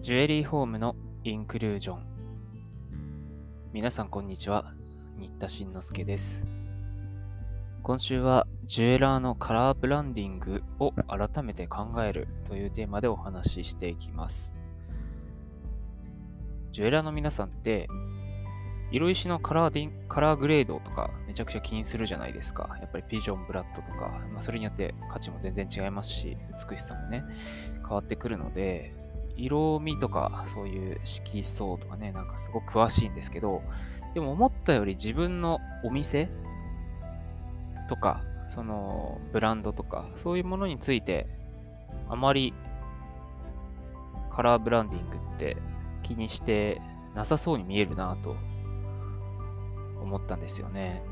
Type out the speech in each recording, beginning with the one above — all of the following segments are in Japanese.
ジュエリーホームのインクルージョン。皆さんこんにちは。新田慎之介です。今週はジュエラーのカラーブランディングを改めて考えるというテーマでお話ししていきます。ジュエラーの皆さんって、色石のカラーディンカラーグレードとかめちゃくちゃ気にするじゃないですか。やっぱりピジョン、ブラッドとか、まあ、それによって価値も全然違いますし、美しさもね、変わってくるので、色味とかそういう色相とかね、なんかすごく詳しいんですけど、でも思ったより自分のお店とか、そのブランドとか、そういうものについてあまりカラーブランディングって気にしてなさそうに見えるなと思ったんですよね。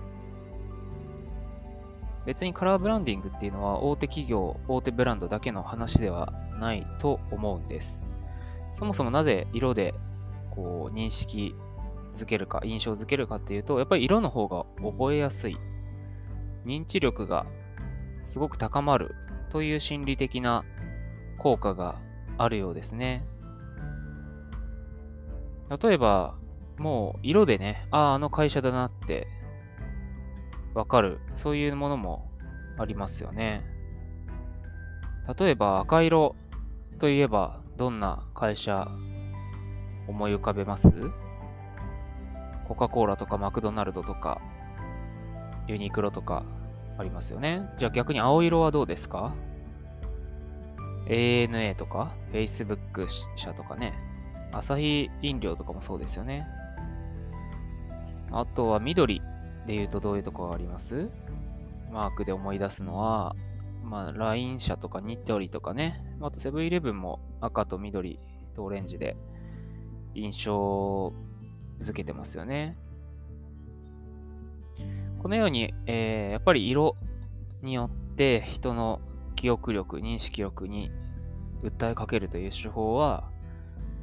別にカラーブランディングっていうのは大手企業、大手ブランドだけの話ではないと思うんです。そもそもなぜ色でこう認識づけるか、印象づけるかっていうと、やっぱり色の方が覚えやすい。認知力がすごく高まるという心理的な効果があるようですね。例えば、もう色でね、ああ、あの会社だなってわかる、そういうものもありますよね。例えば赤色といえば、どんな会社思い浮かべます？コカ・コーラとかマクドナルドとかユニクロとかありますよね。じゃあ逆に青色はどうですか ?ANA とか Facebook 社とかね。アサヒ飲料とかもそうですよね。あとは緑で言うとどういうとこがあります？マークで思い出すのは、まあ、LINE 社とかニトリとかね。あとセブンイレブンも赤と緑とオレンジで印象づけてますよね。このように、えーやっぱり色によって人の記憶力、認識力に訴えかけるという手法は、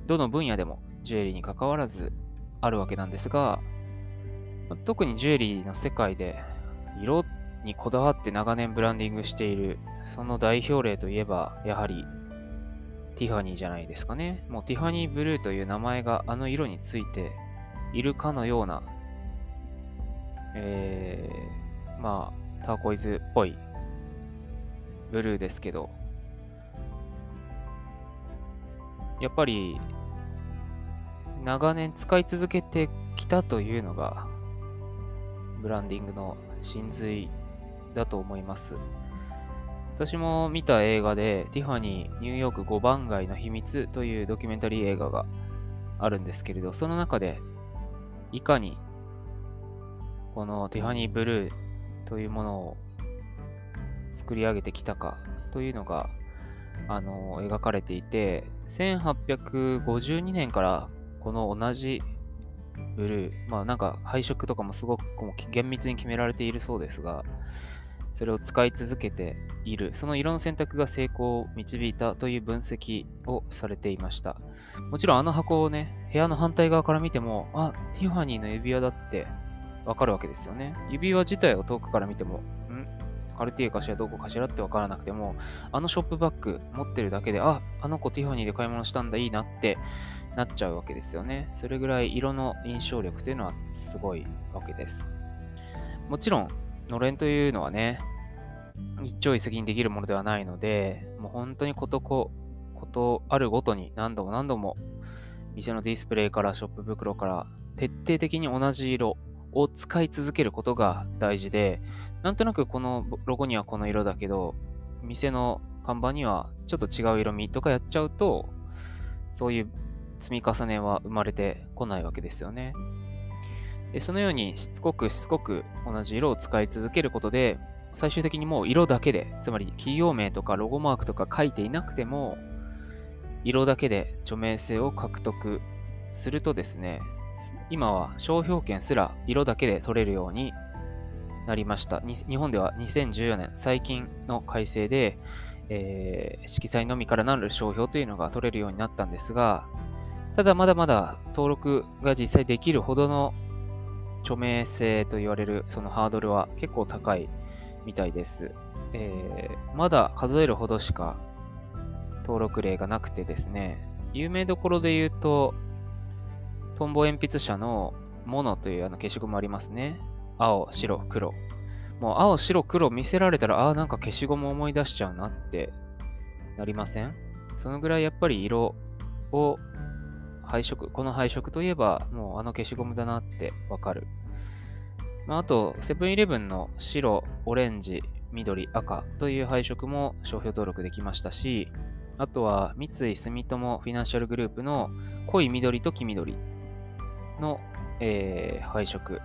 どの分野でもジュエリーに関わらずあるわけなんですが、特にジュエリーの世界で色にこだわって長年ブランディングしている、その代表例といえば、やはりティファニーじゃないですかね。もうティファニーブルーという名前があの色についているかのような、えー、まあ、ターコイズっぽいブルーですけど、やっぱり長年使い続けてきたというのがブランディングの真髄だと思います。私も見た映画で、ティファニーニューヨーク5番街の秘密というドキュメンタリー映画があるんですけれど、その中で、いかにこのティファニーブルーというものを作り上げてきたかというのが、あの、描かれていて、1852年からこの同じブルー、まあなんか配色とかもすごくこう厳密に決められているそうですが、それを使い続けている、その色の選択が成功を導いたという分析をされていました。もちろんあの箱をね、部屋の反対側から見ても、あ、ティファニーの指輪だってわかるわけですよね。指輪自体を遠くから見ても、ん？カルティエかしらどこかしらってわからなくても、あのショップバッグ持ってるだけで、あ、あの子ティファニーで買い物したんだ、いいなってなっちゃうわけですよね。それぐらい色の印象力というのはすごいわけです。もちろん、のれんというのはね、一朝一夕にできるものではないので、もう本当にことこ、ことあるごとに何度も何度も店のディスプレイからショップ袋から徹底的に同じ色を使い続けることが大事で、なんとなくこのロゴにはこの色だけど、店の看板にはちょっと違う色味とかやっちゃうと、そういう積み重ねは生まれてこないわけですよね。でそのようにしつこくしつこく同じ色を使い続けることで、最終的にもう色だけで、つまり企業名とかロゴマークとか書いていなくても、色だけで著名性を獲得するとですね、今は商標権すら色だけで取れるようになりました。日本では2014年、最近の改正で、えー色彩のみからなる商標というのが取れるようになったんですが、ただまだまだ登録が実際できるほどの著名性と言われるそのハードルは結構高いみたいです。えー、まだ数えるほどしか登録例がなくてですね、有名どころで言うと、トンボ鉛筆社のモノというあの消しゴムありますね。青、白、黒。もう青、白、黒見せられたら、ああ、なんか消しゴム思い出しちゃうなってなりません？そのぐらいやっぱり色を配色、この配色といえば、もうあの消しゴムだなってわかる。まあ、あと、セブンイレブンの白、オレンジ、緑、赤という配色も商標登録できましたし、あとは三井住友フィナンシャルグループの濃い緑と黄緑の、えー、配色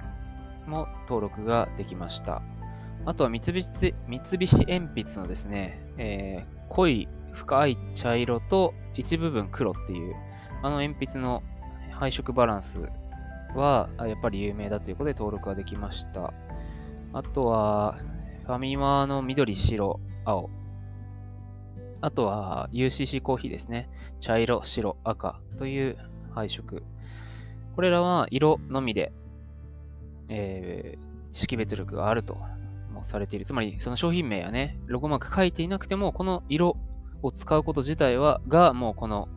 も登録ができました。あとは三菱三菱鉛筆のですね、えー、濃い深い茶色と一部分黒っていう、あの鉛筆の配色バランスはやっぱり有名だということで登録ができました。あとは、ファミマの緑、白、青。あとは UCC コーヒーですね。茶色、白、赤という配色。これらは色のみで、えー、識別力があるともされている。つまり、その商品名やね、ロゴマーク書いていなくても、この色を使うこと自体は、が、もうこの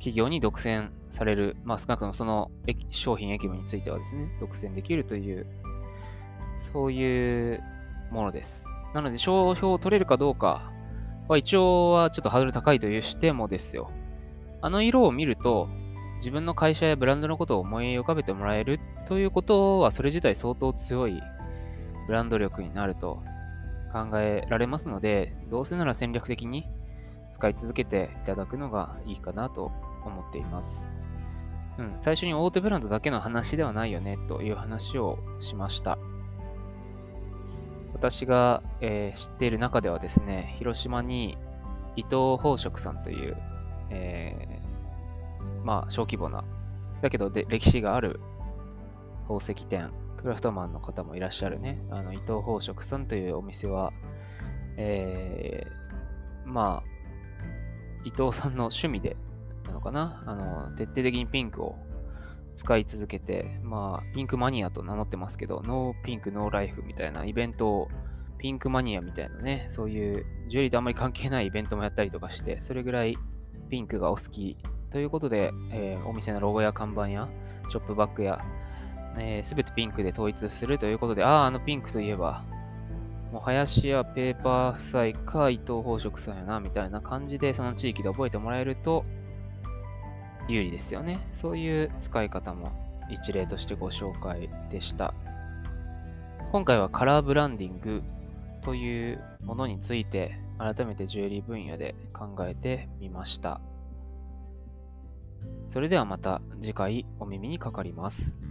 企業に独占される、まあ少なくともその商品駅務についてはですね、独占できるという、そういうものです。なので、商標を取れるかどうかは一応はちょっとハードル高いというしてもですよ。あの色を見ると、自分の会社やブランドのことを思い浮かべてもらえるということは、それ自体相当強いブランド力になると考えられますので、どうせなら戦略的に使い続けていただくのがいいかなと思っています。うん、最初に大手ブランドだけの話ではないよねという話をしました。私が、えー、知っている中ではですね、広島に伊藤宝飾さんという、えー、まあ小規模な、だけどで歴史がある宝石店、クラフトマンの方もいらっしゃるね、あの伊藤宝飾さんというお店は、えー、まあ、伊藤さんの趣味でなのかな？あの、徹底的にピンクを使い続けて、まあ、ピンクマニアと名乗ってますけど、ノーピンクノーライフみたいなイベントを、ピンクマニアみたいなね、そういうジュエリーとあんまり関係ないイベントもやったりとかして、それぐらいピンクがお好きということで、えー、お店のロゴや看板やショップバッグや、えー、全てピンクで統一するということで、ああ、あのピンクといえば、もう林やペーパー夫妻か伊藤宝飾さんやな、みたいな感じで、その地域で覚えてもらえると、有利ですよね。そういう使い方も一例としてご紹介でした。今回はカラーブランディングというものについて改めてジュエリー分野で考えてみました。それではまた次回お耳にかかります。